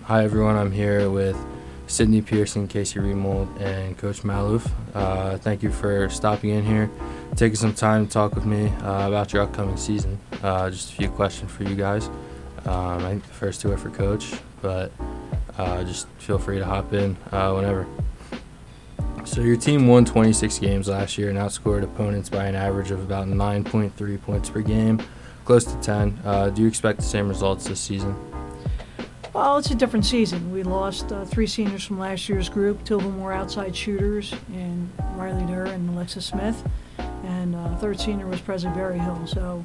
Hi, everyone. I'm here with Sydney Pearson, Casey Remold, and Coach Maloof. Uh, thank you for stopping in here, taking some time to talk with me uh, about your upcoming season. Uh, just a few questions for you guys. Um, I think the first two are for Coach, but uh, just feel free to hop in uh, whenever. So your team won 26 games last year and outscored opponents by an average of about 9.3 points per game, close to 10. Uh, do you expect the same results this season? Well, it's a different season. We lost uh, three seniors from last year's group. Two of them were outside shooters, and Riley Durr and Alexis Smith. And uh, third senior was President Berryhill. So,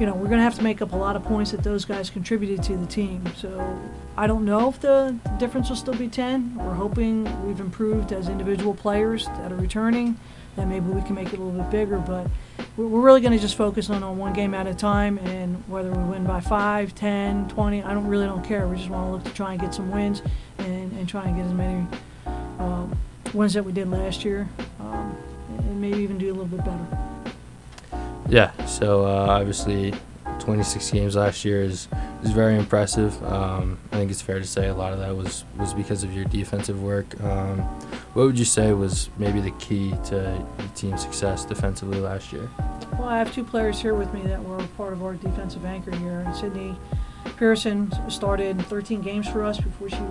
you know, we're going to have to make up a lot of points that those guys contributed to the team. So, I don't know if the difference will still be 10. We're hoping we've improved as individual players that are returning, that maybe we can make it a little bit bigger. But we're really going to just focus on, on one game at a time and whether we win by 5 10 20 i don't really don't care we just want to look to try and get some wins and, and try and get as many um, wins that we did last year um, and maybe even do a little bit better yeah so uh, obviously 26 games last year is is very impressive. Um, I think it's fair to say a lot of that was was because of your defensive work. Um, what would you say was maybe the key to team's success defensively last year? Well, I have two players here with me that were part of our defensive anchor here. Sydney Pearson started 13 games for us before she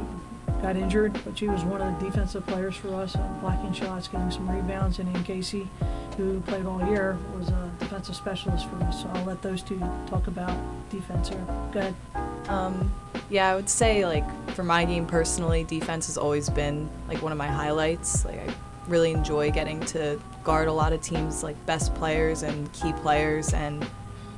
got injured, but she was one of the defensive players for us, uh, blocking shots, getting some rebounds. And then Casey, who played all year, was a defensive specialist for us. So I'll let those two talk about defense here. Go ahead. Um, yeah, I would say like for my game personally, defense has always been like one of my highlights. Like I really enjoy getting to guard a lot of teams like best players and key players and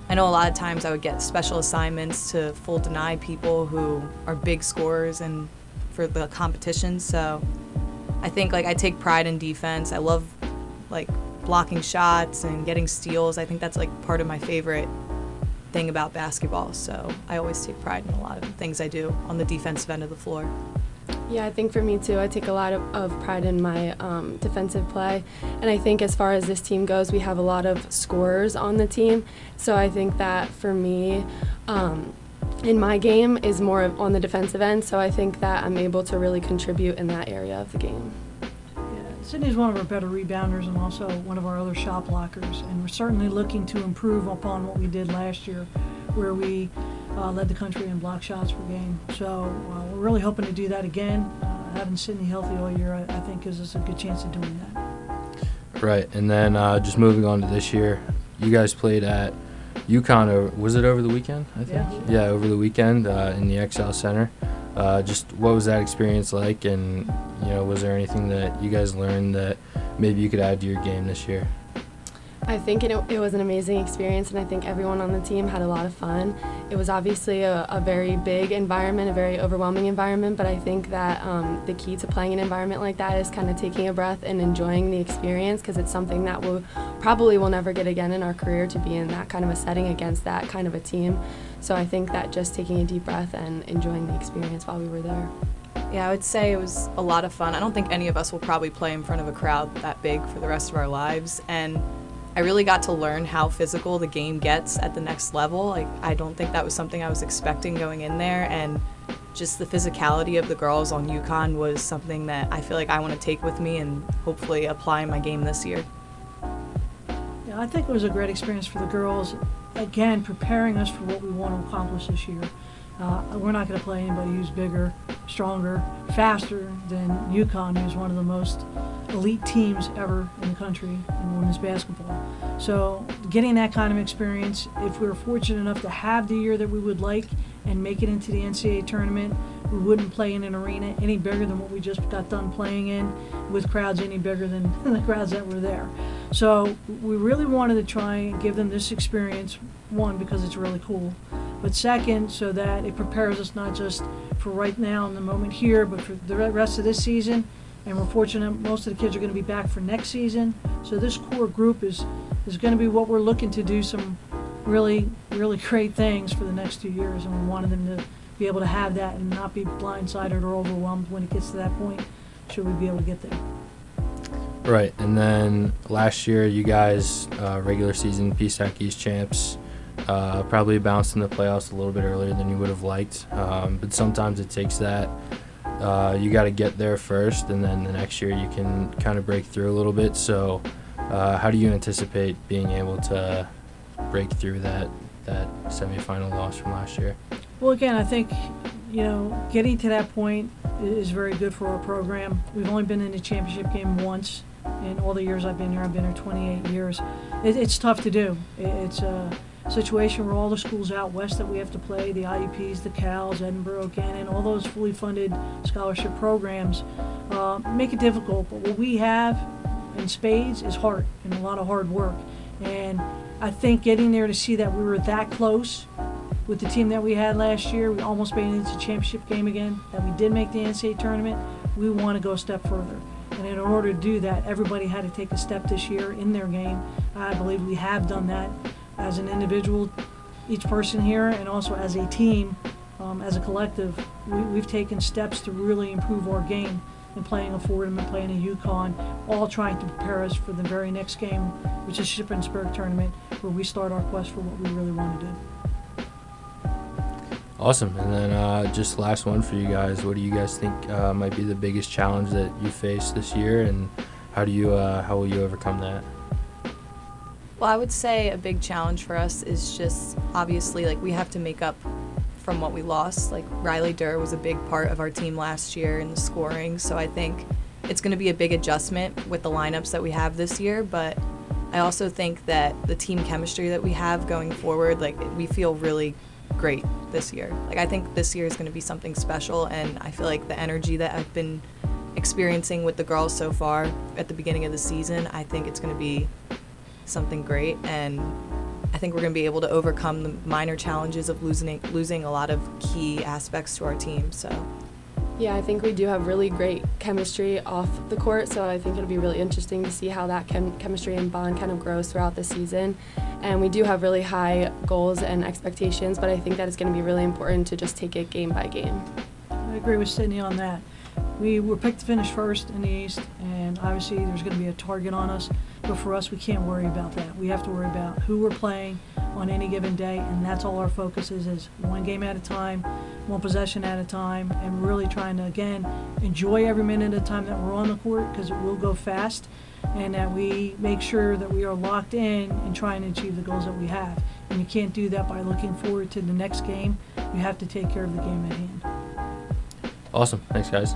I know a lot of times I would get special assignments to full deny people who are big scorers and for the competition. So I think like I take pride in defense. I love like blocking shots and getting steals. I think that's like part of my favorite thing about basketball. So I always take pride in a lot of things I do on the defensive end of the floor. Yeah, I think for me too, I take a lot of, of pride in my um, defensive play. And I think as far as this team goes, we have a lot of scorers on the team. So I think that for me, um, in my game is more on the defensive end, so I think that I'm able to really contribute in that area of the game. Sydney's one of our better rebounders and also one of our other shot blockers, and we're certainly looking to improve upon what we did last year, where we uh, led the country in block shots per game. So uh, we're really hoping to do that again. Uh, having Sydney healthy all year, I, I, think, gives us a good chance of doing that. Right, and then uh, just moving on to this year, you guys played at UConn, was it over the weekend? I think. Yeah. Yeah, over the weekend uh, in the XL Center. Uh, just what was that experience like, and you know, was there anything that you guys learned that maybe you could add to your game this year? I think it, it was an amazing experience, and I think everyone on the team had a lot of fun. It was obviously a, a very big environment, a very overwhelming environment, but I think that um, the key to playing an environment like that is kind of taking a breath and enjoying the experience because it's something that we'll probably will never get again in our career to be in that kind of a setting against that kind of a team. So I think that just taking a deep breath and enjoying the experience while we were there. Yeah, I would say it was a lot of fun. I don't think any of us will probably play in front of a crowd that big for the rest of our lives. And I really got to learn how physical the game gets at the next level. Like I don't think that was something I was expecting going in there and just the physicality of the girls on UConn was something that I feel like I want to take with me and hopefully apply in my game this year. Yeah, I think it was a great experience for the girls. Again, preparing us for what we want to accomplish this year. Uh, we're not going to play anybody who's bigger, stronger, faster than UConn, who's one of the most elite teams ever in the country in women's basketball. So, getting that kind of experience, if we were fortunate enough to have the year that we would like and make it into the NCAA tournament, we wouldn't play in an arena any bigger than what we just got done playing in, with crowds any bigger than the crowds that were there. So, we really wanted to try and give them this experience, one, because it's really cool but second, so that it prepares us not just for right now in the moment here, but for the rest of this season. And we're fortunate most of the kids are going to be back for next season. So this core group is is going to be what we're looking to do some really really great things for the next two years, and we wanted them to be able to have that and not be blindsided or overwhelmed when it gets to that point. Should we be able to get there? Right, and then last year you guys uh, regular season PSAC East champs Uh, probably bounced in the playoffs a little bit earlier than you would have liked, um, but sometimes it takes that. Uh, you got to get there first, and then the next year you can kind of break through a little bit. So, uh, how do you anticipate being able to break through that that semifinal loss from last year? Well, again, I think, you know, getting to that point is very good for our program. We've only been in the championship game once in all the years I've been here. I've been here 28 years. It, it's tough to do. I- It's a situation where all the schools out west that we have to play, the IUPs, the Cals, Edinboro, Gannon, all those fully funded scholarship programs, uh, make it difficult. But what we have in spades is heart and a lot of hard work. And I think getting there to see that we were that close with the team that we had last year, we almost made it into the championship game again, that we did make the NCAA tournament, we want to go a step further. And in order to do that, everybody had to take a step this year in their game. I believe we have done that as an individual, each person here, and also as a team, um, as a collective. We, we've taken steps to really improve our game in playing a Fordham and playing a UConn, all trying to prepare us for the very next game, which is Shippensburg tournament, where we start our quest for what we really want to do. Awesome. And then uh, just last one for you guys. What do you guys think uh, might be the biggest challenge that you face this year, and how do you uh, how will you overcome that? Well, I would say a big challenge for us is just obviously like we have to make up from what we lost. Like Riley Durr was a big part of our team last year in the scoring, so I think it's going to be a big adjustment with the lineups that we have this year, but I also think that the team chemistry that we have going forward, like we feel really great this year. Like I think this year is going to be something special and I feel like the energy that I've been experiencing with the girls so far at the beginning of the season, I think it's going to be something great and I think we're going to be able to overcome the minor challenges of losing losing a lot of key aspects to our team. So, Yeah, I think we do have really great chemistry off the court, so I think it'll be really interesting to see how that chem- chemistry and bond kind of grows throughout the season. And we do have really high goals and expectations, but I think that it's going to be really important to just take it game by game. I agree with Sydney on that. We were picked to finish first in the East, and obviously there's going to be a target on us. But for us, we can't worry about that. We have to worry about who we're playing on any given day, and that's all our focus is: is one game at a time, one possession at a time, and really trying to again enjoy every minute of time that we're on the court because it will go fast, and that we make sure that we are locked in and trying to achieve the goals that we have. And you can't do that by looking forward to the next game. You have to take care of the game at hand. Awesome. Thanks, guys.